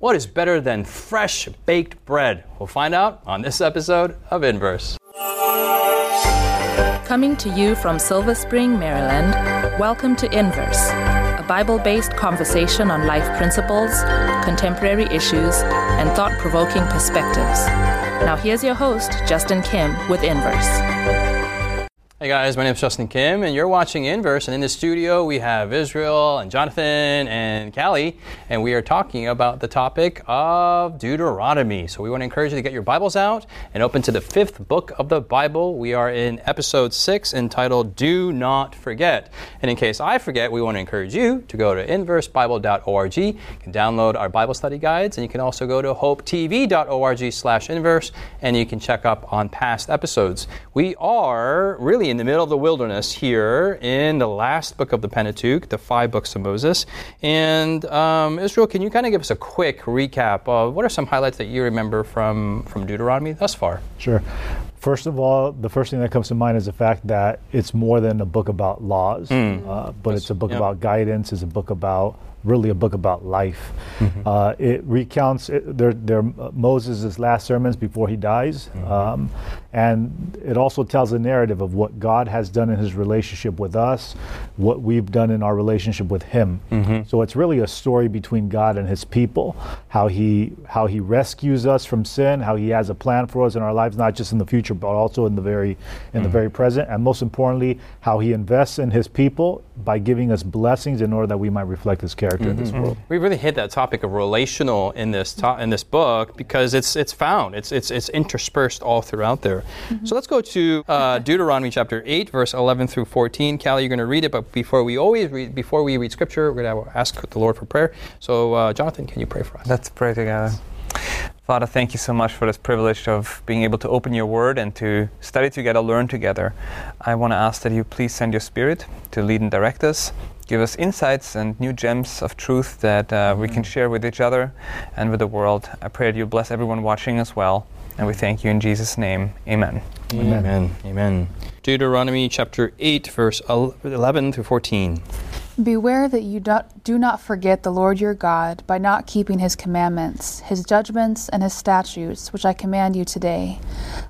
What is better than fresh baked bread? We'll find out on this episode of Inverse. Coming to you from Silver Spring, Maryland, welcome to Inverse, a Bible based conversation on life principles, contemporary issues, and thought provoking perspectives. Now, here's your host, Justin Kim, with Inverse. Hey guys, my name is Justin Kim, and you're watching Inverse. And in the studio, we have Israel and Jonathan and Callie, and we are talking about the topic of Deuteronomy. So we want to encourage you to get your Bibles out and open to the fifth book of the Bible. We are in episode six, entitled "Do Not Forget." And in case I forget, we want to encourage you to go to inversebible.org. You can download our Bible study guides, and you can also go to hopetv.org/inverse, and you can check up on past episodes. We are really in the middle of the wilderness here in the last book of the Pentateuch, the five books of Moses. And um, Israel, can you kind of give us a quick recap of what are some highlights that you remember from, from Deuteronomy thus far? Sure. First of all, the first thing that comes to mind is the fact that it's more than a book about laws, mm. uh, but it's a book about guidance, it's a book about really a book about life. Mm-hmm. Uh, it recounts it, their, their uh, Moses' last sermons before he dies, mm-hmm. um, and it also tells a narrative of what God has done in His relationship with us, what we've done in our relationship with Him. Mm-hmm. So it's really a story between God and His people, how He how He rescues us from sin, how He has a plan for us in our lives, not just in the future but also in the very in the mm-hmm. very present, and most importantly, how He invests in His people by giving us blessings in order that we might reflect His character character mm-hmm. in this mm-hmm. world. We really hit that topic of relational in this to- in this book because it's it's found it's it's it's interspersed all throughout there. Mm-hmm. So let's go to uh, Deuteronomy chapter eight, verse eleven through fourteen. Callie, you're going to read it, but before we always read before we read scripture, we're going to ask the Lord for prayer. So uh, Jonathan, can you pray for us? Let's pray together. Father, thank you so much for this privilege of being able to open your word and to study together, learn together. I want to ask that you please send your spirit to lead and direct us, give us insights and new gems of truth that uh, we can share with each other and with the world. I pray that you bless everyone watching as well. And we thank you in Jesus' name. Amen. Amen. Amen. Amen. Deuteronomy chapter 8, verse 11 through 14. Beware that you do not forget the Lord your God by not keeping his commandments, his judgments, and his statutes, which I command you today,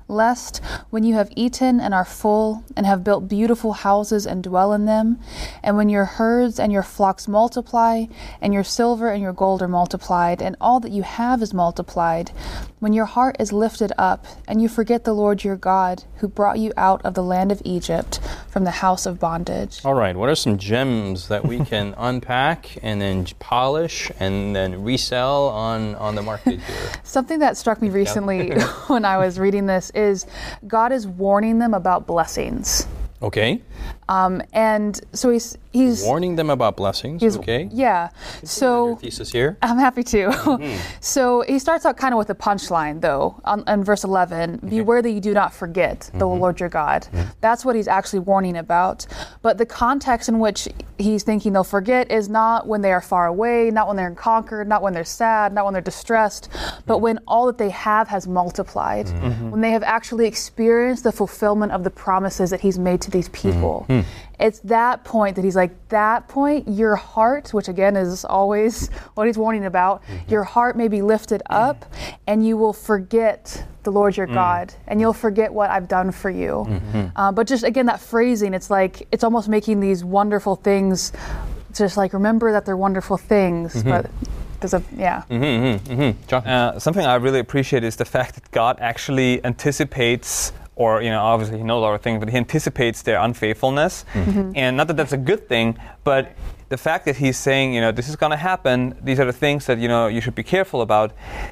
lest, when you have eaten and are full, and have built beautiful houses and dwell in them, and when your herds and your flocks multiply, and your silver and your gold are multiplied, and all that you have is multiplied, when your heart is lifted up, and you forget the Lord your God, who brought you out of the land of Egypt from the house of bondage. All right, what are some gems that we can unpack and then polish and then resell on, on the market here? Something that struck me recently when I was reading this is God is warning them about blessings. Okay. Um, and so he's he's warning them about blessings. okay. Yeah. so thesis here. I'm happy to. Mm-hmm. so he starts out kind of with a punchline, though, on, on verse 11. Okay. Beware that you do not forget mm-hmm. the Lord your God. Mm-hmm. That's what he's actually warning about. But the context in which he's thinking they'll forget is not when they are far away, not when they're conquered, not when they're sad, not when they're distressed, but mm-hmm. when all that they have has multiplied, mm-hmm. when they have actually experienced the fulfillment of the promises that he's made to these people. Mm-hmm. It's that point that he's like, that point, your heart, which again is always what he's warning about, mm-hmm. your heart may be lifted up and you will forget the Lord your mm. God and you'll forget what I've done for you. Mm-hmm. Uh, but just again, that phrasing, it's like, it's almost making these wonderful things just like remember that they're wonderful things, mm-hmm. but there's a yeah. Mm-hmm, mm-hmm, mm-hmm. Uh, something I really appreciate is the fact that God actually anticipates or you know obviously he knows all things but he anticipates their unfaithfulness mm-hmm. and not that that's a good thing but the fact that he's saying you know this is going to happen these are the things that you know you should be careful about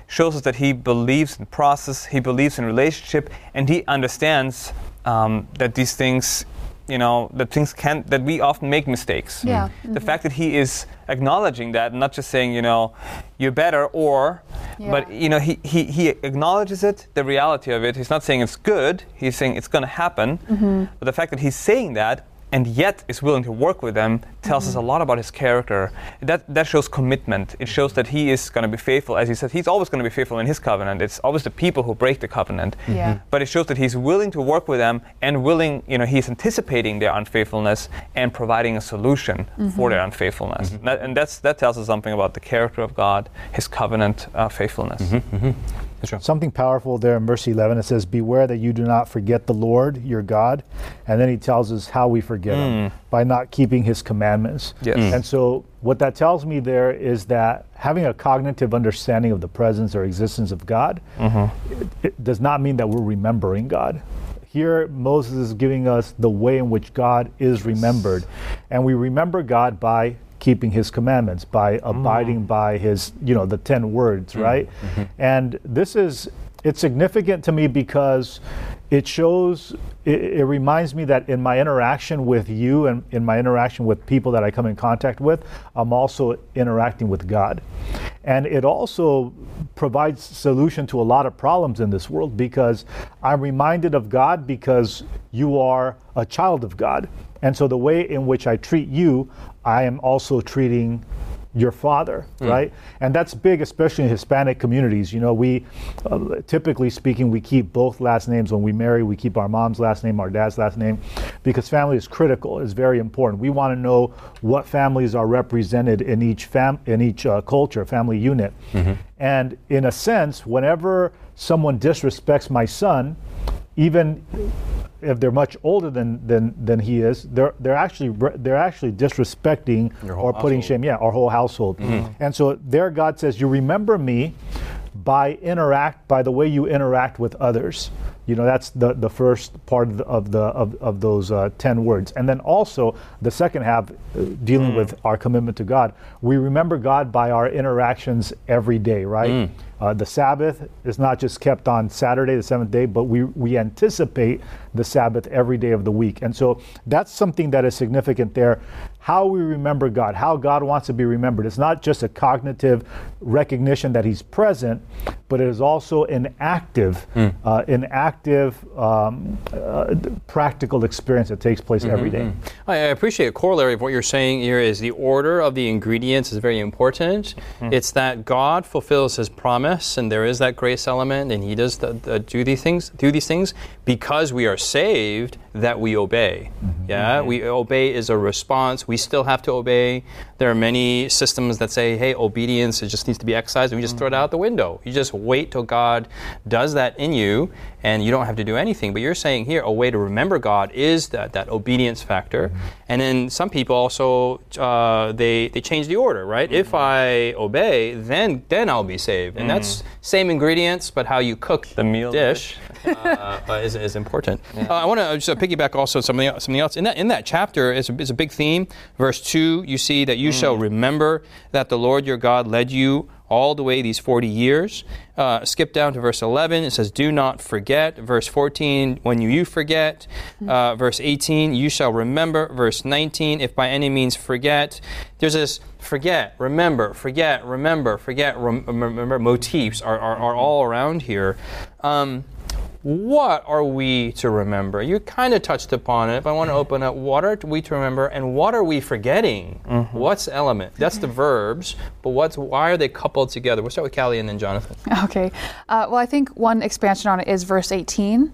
shows us that he believes in process he believes in relationship and he understands um, that these things you know that things can that we often make mistakes yeah mm-hmm. the fact that he is acknowledging that not just saying you know you're better or yeah. but you know he, he he acknowledges it the reality of it he's not saying it's good he's saying it's going to happen mm-hmm. but the fact that he's saying that and yet is willing to work with them tells mm-hmm. us a lot about his character. That that shows commitment. It shows that he is going to be faithful. As he said, he's always going to be faithful in his covenant. It's always the people who break the covenant. Yeah. Mm-hmm. But it shows that he's willing to work with them and willing, you know, he's anticipating their unfaithfulness and providing a solution mm-hmm. for their unfaithfulness. Mm-hmm. That, and that's that tells us something about the character of God, his covenant uh, faithfulness. Mm-hmm. Something powerful there in verse 11. It says, Beware that you do not forget the Lord your God. And then he tells us how we forget mm. him by not keeping his commandments. Yes. Mm. And so, what that tells me there is that having a cognitive understanding of the presence or existence of God mm-hmm. it, it does not mean that we're remembering God. Here, Moses is giving us the way in which God is remembered. And we remember God by keeping his commandments, by mm. abiding by his, you know, the 10 words, mm. right? Mm-hmm. And this is, it's significant to me because it shows, it, it, reminds me that in my interaction with you and in my interaction with people that I come in contact with, I'm also interacting with God. And it also provides solution to a lot of problems in this world because I'm reminded of God because you are a child of God. And so the way in which I treat you, I am also treating your father, mm. right? And that's big, especially in Hispanic communities. You know, we, uh, typically speaking, we keep both last names when we marry. We keep our mom's last name, our dad's last name, because family is critical. It's very important. We want to know what families are represented in each fam in each uh, culture, family unit. Mm-hmm. And in a sense, whenever someone disrespects my son, even if they're much older than than than he is, they're they're actually they're actually disrespecting or putting shame, yeah, our whole household. Mm-hmm. And so there, God says, "You remember me by interact by the way you interact with others." You know, that's the, the first part of the of, the, of, of those uh, ten words, and then also the second half, uh, dealing mm. with our commitment to God. We remember God by our interactions every day, right? Mm. Uh, the Sabbath is not just kept on Saturday, the seventh day, but we, we anticipate the Sabbath every day of the week. And so that's something that is significant there. How we remember God, how God wants to be remembered. It's not just a cognitive recognition that He's present, but it is also an active, mm. uh, an active, um, uh, practical experience that takes place mm-hmm, every day. Mm-hmm. I appreciate a corollary of what you're saying here is the order of the ingredients is very important. Mm. It's that God fulfills His promise, and there is that grace element, and He does the, the, do these things, do these things because we are saved that we obey. Mm-hmm. Yeah, we obey is a response. We still have to obey. There are many systems that say, "Hey, obedience it just needs to be exercised," and we just mm-hmm. throw it out the window. You just wait till God does that in you, and you don't have to do anything. But you're saying here, a way to remember God is that that obedience factor. Mm-hmm. And then some people also uh, they they change the order, right? If I obey, then then I'll be saved, and that's same ingredients, but how you cook the meal dish. uh, is, is important. Yeah. Uh, I want to just piggyback also something something else in that in that chapter is a, is a big theme. Verse two, you see that you mm. shall remember that the Lord your God led you all the way these 40 years. Uh, skip down to verse 11. It says, Do not forget. Verse 14, when you, you forget. Mm. Uh, verse 18, you shall remember. Verse 19, if by any means forget. There's this forget, remember, forget, remember, forget, rem- remember motifs are, are, are all around here. Um, what are we to remember? You kind of touched upon it. If I want to open up, what are we to remember, and what are we forgetting? Mm-hmm. What's element? That's the verbs, but what's why are they coupled together? We'll start with Callie and then Jonathan. Okay. Uh, well, I think one expansion on it is verse 18.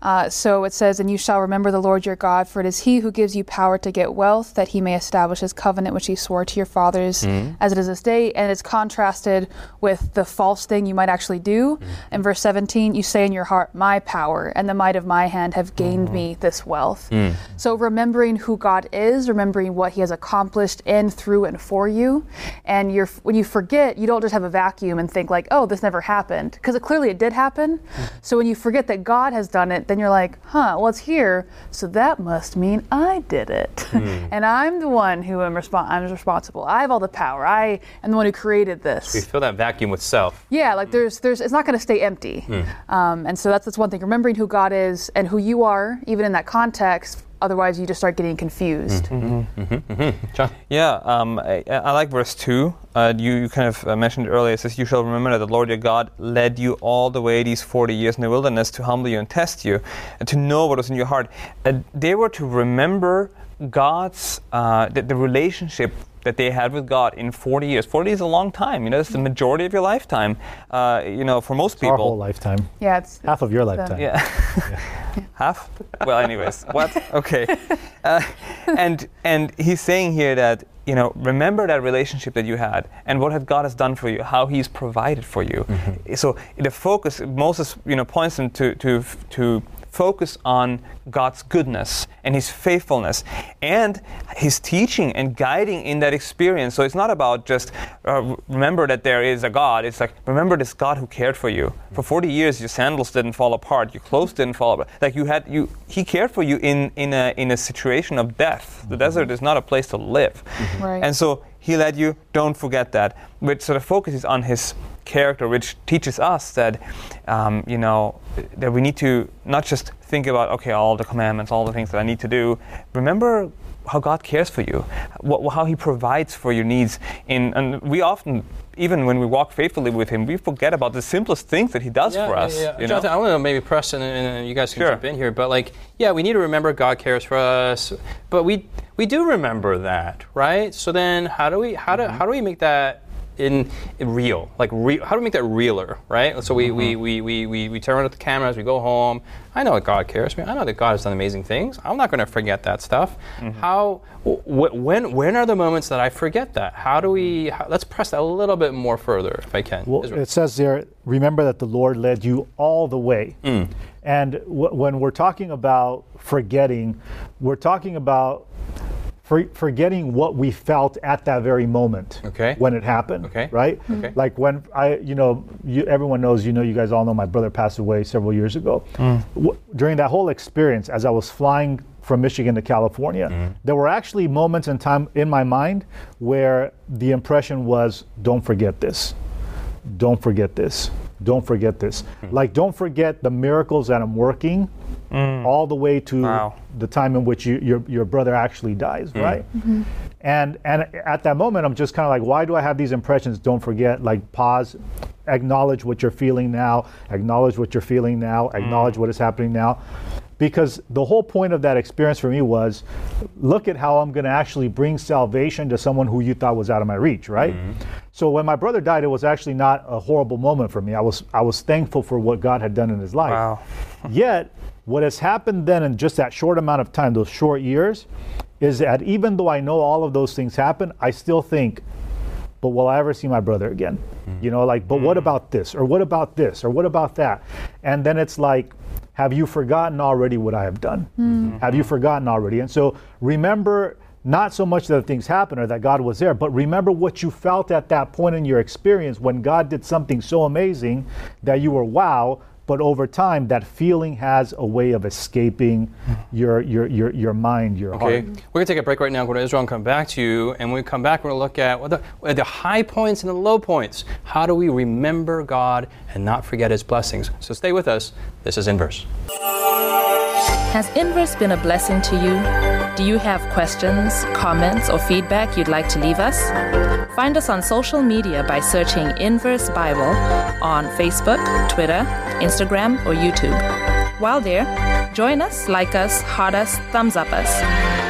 Uh, so it says, "And you shall remember the Lord your God, for it is He who gives you power to get wealth, that He may establish His covenant which He swore to your fathers, mm-hmm. as it is this day." And it's contrasted with the false thing you might actually do. Mm-hmm. In verse 17, you say in your heart my power and the might of my hand have gained mm. me this wealth. Mm. So remembering who God is, remembering what He has accomplished in, through, and for you, and you're when you forget, you don't just have a vacuum and think like, oh, this never happened, because it clearly it did happen. Mm. So when you forget that God has done it, then you're like, huh, well it's here, so that must mean I did it, mm. and I'm the one who am I'm responsible. I have all the power. I am the one who created this. So you fill that vacuum with self. Yeah, like there's there's it's not going to stay empty, mm. um, and so that's that's one thing. Remembering who God is and who you are, even in that context. Otherwise, you just start getting confused. Mm-hmm. Mm-hmm. Mm-hmm. Yeah, um, I, I, like verse 2. Uh, you, you, kind of uh, mentioned earlier, it says, You shall remember that the Lord your God led you all the way these 40 years in the wilderness to humble you and test you, and to know what was in your heart. Uh, they were to remember God's uh, the, the relationship that they had with God in 40 years. 40 is a long time. You know, it's the majority of your lifetime. Uh, you know, for most It's people. Our whole lifetime. Yeah, it's Half of your lifetime. Yeah. Half? Well, anyways, what? Okay. Uh, and and he's saying here that you know remember that relationship that you had and what had God has done for you, how He's provided for you. So the focus Moses you know points them to to to focus on God's goodness and His faithfulness and His teaching and guiding in that experience. So it's not about just uh, remember that there is a God. It's like remember this God who cared for you. For 40 years, your sandals didn't fall apart, your clothes didn't fall apart. Like you had you, He cared for you in in a in a situation of death. The desert is not a place to live, Right. and so He led you. Don't forget that. Which sort of focuses on His character, which teaches us that, um, you know, that we need to not just think about, okay, all the commandments, all the things that I need to do. Remember how God cares for you, what, how He provides for your needs. In, and we often, even when we walk faithfully with Him, we forget about the simplest things that He does for us. Yeah, you know? I want to maybe press and, and you guys can Sure. jump in here, but like, yeah, we need to remember God cares for us, but we we do remember that, right? So then, how do we how do Mm-hmm. how do we make that in, in real? Like, re, how do we make that realer, right? So we, we, Mm-hmm. we, we, we, we turn on the cameras, we go home. I know that God cares for me. I know that God has done amazing things. I'm not going to forget that stuff. Mm-hmm. How wh- when when are the moments that I forget that? How do we? How, let's press that a little bit more further, if I can. Well, Israel. it says there, remember that the Lord led you all the way. Mm. And w- when we're talking about forgetting, we're talking about for- forgetting what we felt at that very moment Okay. when it happened. Okay. Right? Mm-hmm. Okay. Like when I, you know, you, everyone knows, you know, you guys all know my brother passed away several years ago. Mm. W- during that whole experience, as I was flying from Michigan to California, mm-hmm. there were actually moments in time in my mind where the impression was, don't forget this don't forget this. Don't forget this. Hmm. Like, don't forget the miracles that I'm working Mm. all the way to Wow. the time in which you, your, your brother actually dies, mm. right? Mm-hmm. And, and at that moment, I'm just kind of like, why do I have these impressions? Don't forget, like, pause, acknowledge what you're feeling now, acknowledge what you're feeling now, mm. acknowledge what is happening now. Because the whole point of that experience for me was look at how I'm going to actually bring salvation to someone who you thought was out of my reach, right? Mm-hmm. So when my brother died, it was actually not a horrible moment for me. I was I was thankful for what God had done in his life. Wow. Yet, what has happened then in just that short amount of time, those short years, is that even though I know all of those things happen, I still think, but will I ever see my brother again? You know, like, but what mm. about this? Or what about this? Or what about that? And then it's like, have you forgotten already what I have done? Mm-hmm. Mm-hmm. Have you forgotten already? And so remember not so much that things happened or that God was there, but remember what you felt at that point in your experience when God did something so amazing that you were wow. But over time, that feeling has a way of escaping hmm. your your your, your mind, your Okay, heart. we're gonna take a break right now. Go to Israel and come back to you. And when we come back, we're gonna look at what the, what the high points and the low points. How do we remember God and not forget His blessings? So stay with us. This is Inverse. Has Inverse been a blessing to you? Do you have questions, comments, or feedback you'd like to leave us? Find us on social media by searching Inverse Bible on Facebook, Twitter, Instagram, or YouTube. While there, join us, like us, heart us, thumbs up us.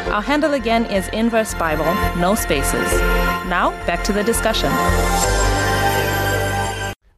Our handle again is Inverse Bible, no spaces. Now, back to the discussion.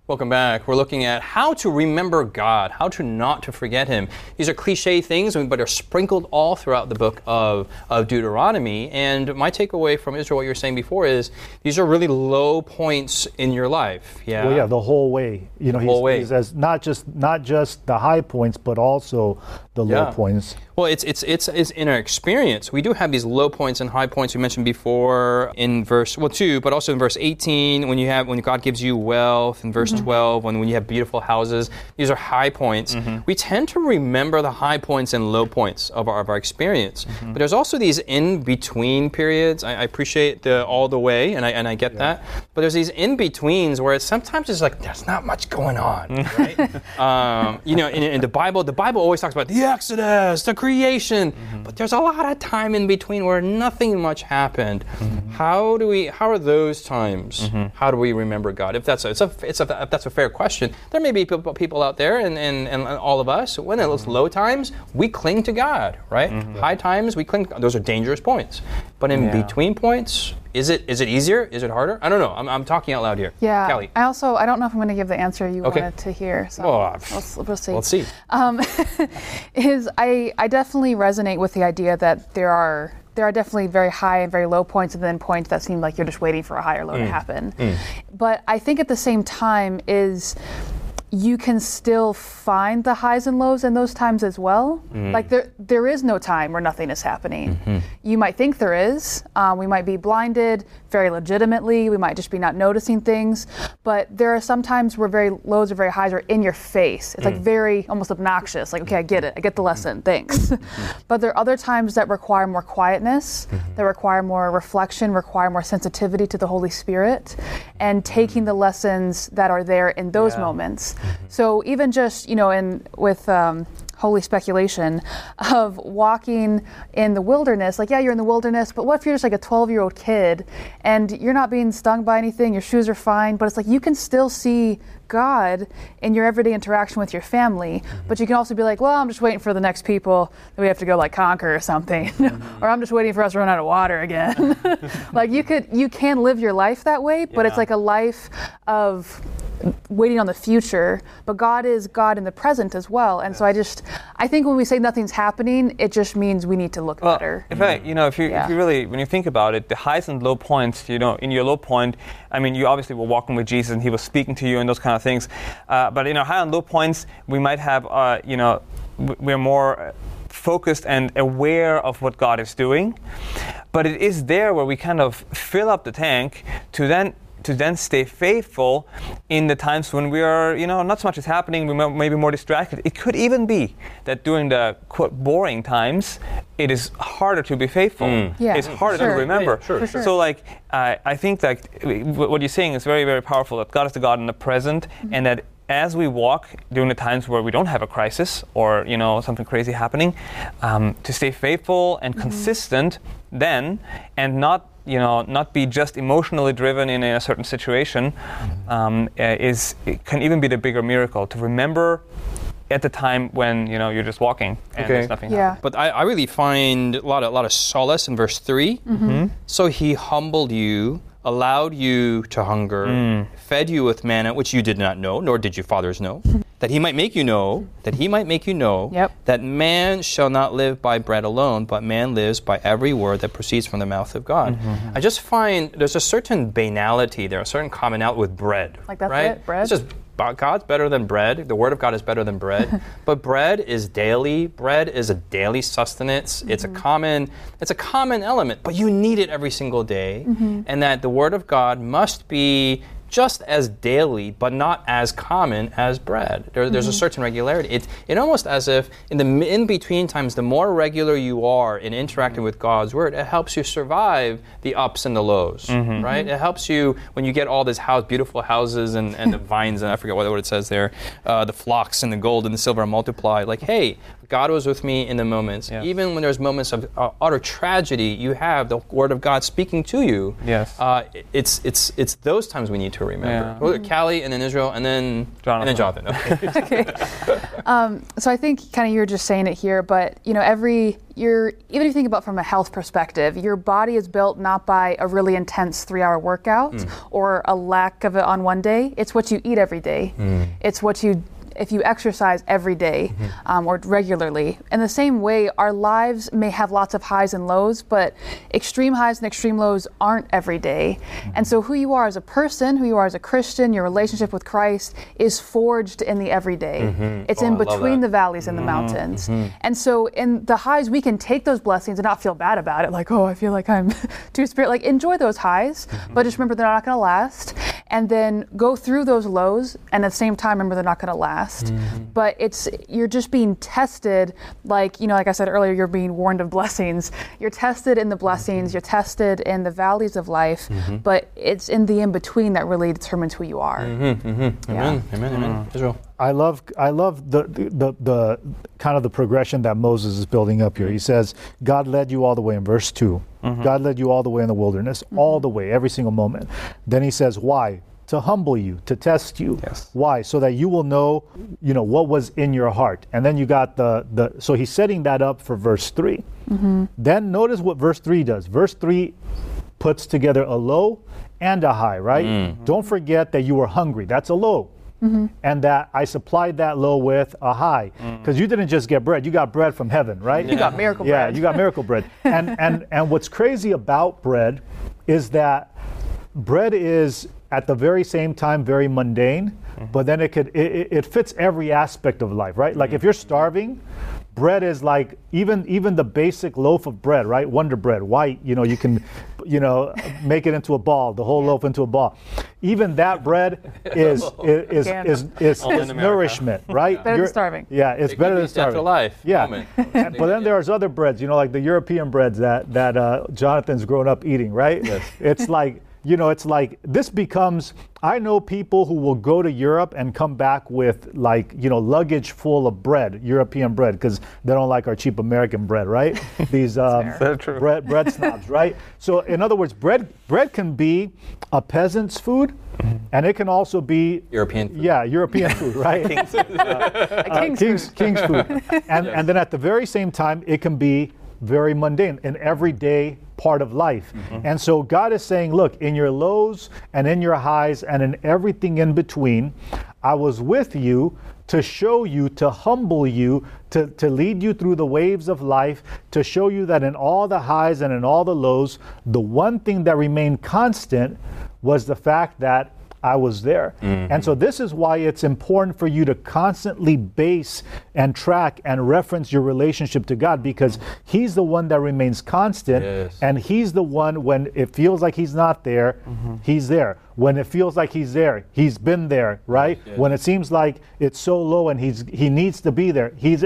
Welcome back. We're looking at how to remember God, how to not to forget Him. These are cliche things, but are sprinkled all throughout the book of, of Deuteronomy. And my takeaway from Israel, what you were saying before, is these are really low points in your life. Yeah. Well, yeah, the whole way. You know, he's, whole way. he says not just not just the high points, but also the Yeah. low points. Well, it's, it's, it's, it's in our experience. We do have these low points and high points we mentioned before in verse, well, 2, but also in verse 18, when you have, when God gives you wealth, in verse mm-hmm. 12, when, when you have beautiful houses. These are high points. Mm-hmm. We tend to remember the high points and low points of our, of our experience. Mm-hmm. But there's also these in between periods. I, I appreciate the all the way, and I, and I get that. But there's these in betweens where it's sometimes it's like, there's not much going on, right? um, you know, in, in the Bible, the Bible always talks about the Exodus, the creation, mm-hmm. but there's a lot of time in between where nothing much happened. Mm-hmm. How do we? How are those times? Mm-hmm. How do we remember God? If that's a, it's a, it's a, if that's a fair question, there may be people, people out there, and, and, and all of us. When it's mm-hmm. low times, we cling to God, right? Mm-hmm. High times, we cling. Those are dangerous points. But in yeah. between points, is it is it easier? Is it harder? I don't know. I'm, I'm talking out loud here. Yeah. Callie. I also I don't know if I'm going to give the answer you okay. wanted to hear. So well, let's, we'll see. Let's see. Um, is I I definitely resonate with the idea that there are there are definitely very high and very low points, and then points that seem like you're just waiting for a higher low mm. to happen. Mm. But I think at the same time is you can still find the highs and lows in those times as well. Mm. Like there, there is no time where nothing is happening. Mm-hmm. You might think there is. Um, we might be blinded very legitimately. We might just be not noticing things. But there are some times where very lows or very highs are in your face. It's mm. like very almost obnoxious. Like, okay, I get it. I get the lesson. Thanks. Mm-hmm. but there are other times that require more quietness, mm-hmm. that require more reflection, require more sensitivity to the Holy Spirit, and taking mm. the lessons that are there in those yeah. moments so even just you know, in with um, holy speculation of walking in the wilderness, like yeah, you're in the wilderness, but what if you're just like a 12 year old kid and you're not being stung by anything, your shoes are fine, but it's like you can still see God in your everyday interaction with your family, mm-hmm. but you can also be like, well, I'm just waiting for the next people that we have to go like conquer or something, mm-hmm. or I'm just waiting for us to run out of water again. like you could, you can live your life that way, but yeah. it's like a life of waiting on the future, but God is God in the present as well. And yes. so I just, I think when we say nothing's happening, it just means we need to look well, better. In fact, you know, if you, yeah. if you really, when you think about it, the highs and low points, you know, in your low point, I mean, you obviously were walking with Jesus and he was speaking to you and those kind of things. Uh, but in our high and low points, we might have, uh, you know, we're more focused and aware of what God is doing. But it is there where we kind of fill up the tank to then to then stay faithful in the times when we are, you know, not so much is happening, we may be more distracted. It could even be that during the quote boring times, it is harder to be faithful. Mm. Yeah, it's harder sure. to remember. Yeah, sure, sure. So, like, uh, I think that what you're saying is very, very powerful. That God is the God in the present, mm-hmm. and that as we walk during the times where we don't have a crisis or you know something crazy happening, um, to stay faithful and mm-hmm. consistent then, and not you know, not be just emotionally driven in a certain situation, um, uh, is can even be the bigger miracle to remember at the time when you know you're just walking and okay. there's nothing. Yeah. Happening. But I, I, really find a lot of a lot of solace in verse 3 mm-hmm. So he humbled you allowed you to hunger, mm. fed you with manna, which you did not know, nor did your fathers know, that he might make you know, that he might make you know, yep. that man shall not live by bread alone, but man lives by every word that proceeds from the mouth of God. Mm-hmm. I just find there's a certain banality there, a certain commonality with bread. Like that's right? it, bread? It's just God's better than bread. The Word of God is better than bread. but bread is daily. Bread is a daily sustenance. Mm-hmm. It's a mm-hmm. common. It's a common element, but you need it every single day. Mm-hmm. And that the Word of God must be just as daily, but not as common as bread. There, there's mm-hmm. a certain regularity. It, it almost as if in the in between times, the more regular you are in interacting mm-hmm. with God's word, it helps you survive the ups and the lows, mm-hmm. right? It helps you when you get all these house, beautiful houses and, and the vines, and I forget what, what it says there, uh, the flocks and the gold and the silver multiply. Like, hey, God was with me in the moments. Yes. Even when there's moments of uh, utter tragedy, you have the Word of God speaking to you. Yes. Uh, it's it's it's those times we need to remember. Yeah. Callie, and then Israel, and then Jonathan. And then Jonathan. Okay. okay. Um, so I think kind of you're just saying it here, but you know, every you're even if you think about from a health perspective, your body is built not by a really intense three-hour workout mm. or a lack of it on one day. It's what you eat every day. Mm. It's what you if you exercise every day, mm-hmm. um, or regularly. In the same way, our lives may have lots of highs and lows, but extreme highs and extreme lows aren't every day. Mm-hmm. And so, who you are as a person, who you are as a Christian, your relationship with Christ is forged in the everyday. Mm-hmm. It's oh, in between the valleys and the mm-hmm. mountains. Mm-hmm. And so, in the highs, we can take those blessings and not feel bad about it, like, oh, I feel like I'm too spirit. Like, enjoy those highs, but just remember they're not going to last. And then go through those lows, and at the same time, remember they're not going to last past. Mm-hmm. But it's you're just being tested, like you know, like I said earlier, you're being warned of blessings. You're tested in the blessings. Mm-hmm. You're tested in the valleys of life. Mm-hmm. But it's in the in between that really determines who you are. Mm-hmm. Mm-hmm. Amen. Yeah. Amen. Amen. Israel. I love I love the, the the kind of the progression that Moses is building up here. He says, God led you all the way in verse 2. God led you all the way in the wilderness, all the way, every single moment. Then he says, Why? To humble you, to test you. Yes. Why? So that you will know, you know, what was in your heart. And then you got the the so he's setting that up for verse 3. mm-hmm. Then notice what verse 3 does. Verse 3 puts together a low and a high, right? Don't forget that you were hungry. That's a low. Mm-hmm. And that I supplied that low with a high. Because you didn't just get bread, you got bread from heaven, right? You got miracle yeah, bread. Yeah, you got miracle bread. And and and what's crazy about bread is that bread is at the very same time very mundane, but then it could it, it- it fits every aspect of life, right? Like if you're starving, bread is like even even the basic loaf of bread, right? Wonder bread, white, you know, you can you know make it into a ball, the whole loaf into a ball. Even that bread is is Again. is is, Only in is America. nourishment, right? Better than You're- starving. Yeah, it's It better than be starving. afterlife Yeah. but then there's other breads, you know, like the European breads that that uh, Jonathan's grown up eating, right? Yes. It's like you know, it's like this becomes. I know people who will go to Europe and come back with like you know luggage full of bread, European bread, because they don't like our cheap American bread, right? These um, fair. Very true. bread bread snobs, right? So in other words, bread bread can be a peasant's food, and it can also be European food. Yeah, European food, right? A uh, king's king's, food. king's food. And, and then at the very same time, it can be very mundane, an everyday part of life. Mm-hmm. And so God is saying, look, in your lows and in your highs and in everything in between, I was with you to show you, to humble you, to, to lead you through the waves of life, to show you that in all the highs and in all the lows, the one thing that remained constant was the fact that I was there. Mm-hmm. And so this is why it's important for you to constantly base and track and reference your relationship to God because He's the one that remains constant. Yes. And He's the one when it feels like He's not there, mm-hmm. He's there. When it feels like He's there, He's been there, right? When it seems like it's so low and He's He needs to be there, He's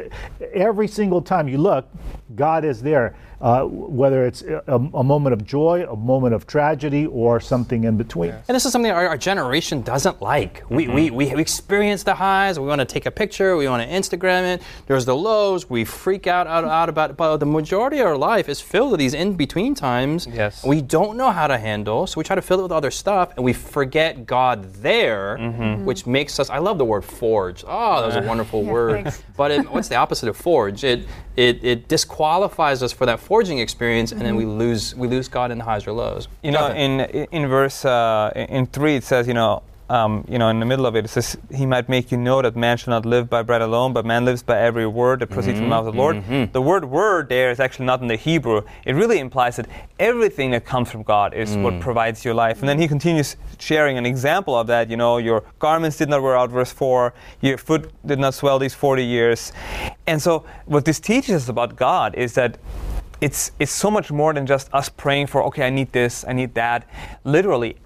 every single time you look, God is there. Uh, whether it's a, a moment of joy, a moment of tragedy, or something in between. And this is something our, our generation doesn't like. We, we, we, we experience the highs, we want to take a picture, we want to Instagram it. There's the lows, we freak out, out, out about it. But the majority of our life is filled with these in between times. Yes. We don't know how to handle, so we try to fill it with other stuff and we forget God there, mm-hmm. which makes us. I love the word forge. Oh, that was a uh-huh. wonderful Yeah, word. thanks. But it, what's the opposite of forge? It, it, it disqualifies us for that forging experience and then we mm-hmm. lose, we lose God in the highs or lows. You know, Jonathan. in in verse uh, in three, it says, you know, um, you know, in the middle of it, it says, "He might make you know that man shall not live by bread alone, but man lives by every word that proceeds from the mm-hmm. mouth of the Lord." Mm-hmm. The word "word" there is actually not in the Hebrew. It really implies that everything that comes from God is what mm. provides your life. And then he continues sharing an example of that. You know, your garments did not wear out, verse four. Your foot did not swell these forty years. And so, what this teaches us about God is that it's it's so much more than just us praying for okay i need this i need that literally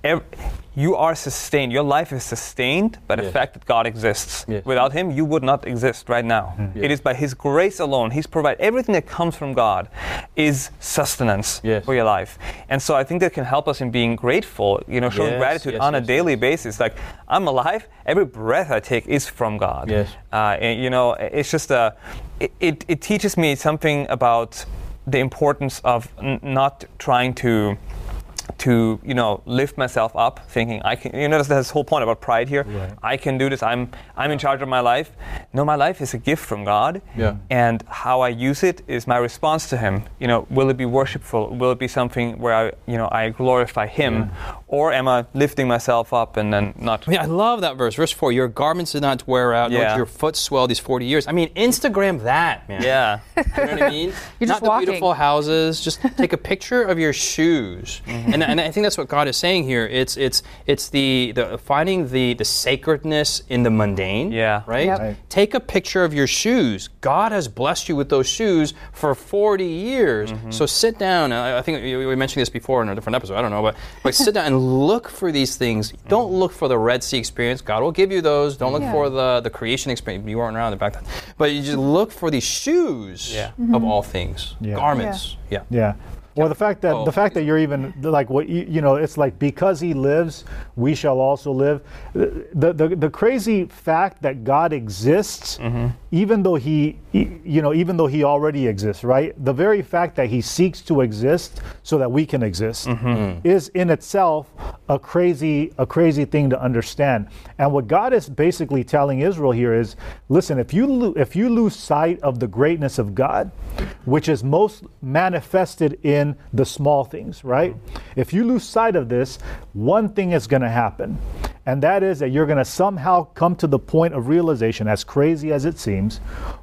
you are sustained your life is sustained by the Yes. fact that god exists Yes. without him you would not exist right now it is by his grace alone he's provided everything that comes from god is sustenance Yes. for your life and so i think that can help us in being grateful you know showing Yes, gratitude yes, on a yes, daily yes. basis like i'm alive every breath i take is from god Yes. uh, and, you know, it's just a, it, it, it teaches me something about the importance of n- not trying to to you know lift myself up thinking i can you know there's this whole point about pride here? Right. i can do this. I'm i'm in charge of my life. No my life is a gift from god. Yeah. and how i use it is my response to him. You know will it be worshipful? Will it be something where i you know i glorify him or am i lifting myself up and then not I mean, I love that verse. Verse 4 Your garments did not wear out, nor Yeah. did your foot swell these 40 years. I mean, Instagram that, man. yeah You know what I mean? You're Not just the walking. beautiful houses. Just take a picture of your shoes, Mm-hmm. and, and I think that's what God is saying here. It's it's it's the, the finding the the sacredness in the mundane. Yeah. Right? Yep. Right. Take a picture of your shoes. God has blessed you with those shoes for 40 years. Mm-hmm. So sit down. I I think we we mentioned this before in a different episode. I don't know, but like sit down and look for these things. Don't Mm-hmm. look for the Red Sea experience. God will give you those. Don't look Yeah. for the the creation experience. You weren't around back then, but you just look for these shoes Yeah. of all things, Yeah. garments. Yeah. Yeah. Or the fact that Oh. the fact that you're even like what you, you know, it's like because he lives, we shall also live. The the, the crazy fact that God exists, mm-hmm. even though he, he- you know, even though he already exists, right? The very fact that he seeks to exist so that we can exist mm-hmm. mm. is in itself a crazy a crazy thing to understand. And what God is basically telling Israel here is, listen, if you lo- if you lose sight of the greatness of God, which is most manifested in the small things, right? If you lose sight of this, one thing is going to happen. And that is that you're going to somehow come to the point of realization, as crazy as it seems,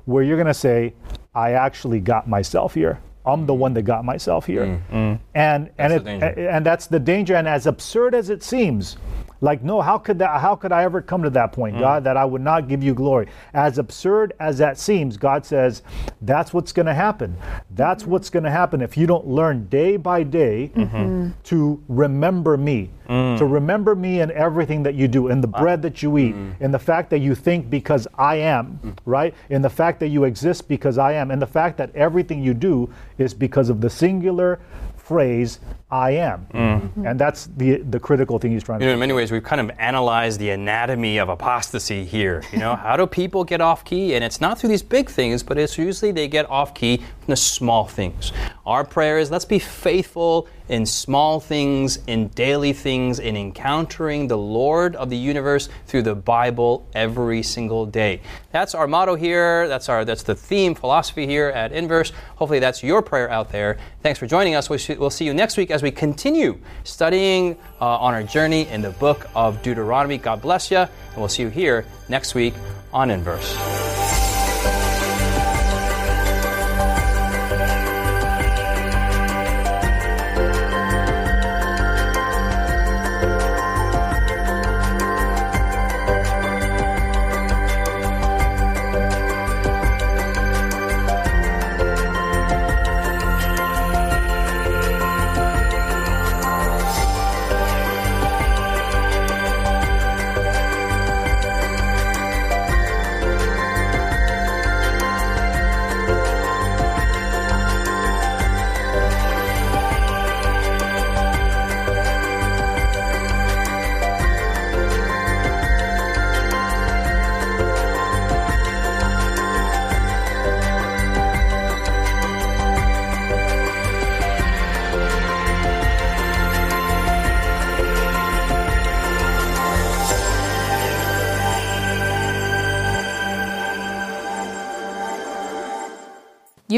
where you're going to say, I actually got myself here. I'm the one that got myself here. Mm, mm. And and the it, and that's the danger and as absurd as it seems like no how could that how could i ever come to that point mm. god that i would not give you glory? As absurd as that seems god says that's what's going to happen. That's mm. what's going to happen if you don't learn day by day mm-hmm. mm. to remember me. To remember me in everything that you do in the bread that you eat in the fact that you think because i am right? In the fact that you exist because i am and the fact that everything you do is because of the singular phrase I am. Mm-hmm. And that's the the critical thing he's trying You know, to in many ways, we've kind of analyzed the anatomy of apostasy here. You know, how do people get off key? And it's not through these big things, but it's usually they get off key from the small things. Our prayer is let's be faithful in small things, in daily things, in encountering the Lord of the universe through the Bible every single day. That's our motto here. That's our that's the theme philosophy here at Inverse. Hopefully, that's your prayer out there. Thanks for joining us. We'll see- we'll see you next week as we continue studying uh, on our journey in the book of Deuteronomy. God bless you, and we'll see you here next week on Inverse.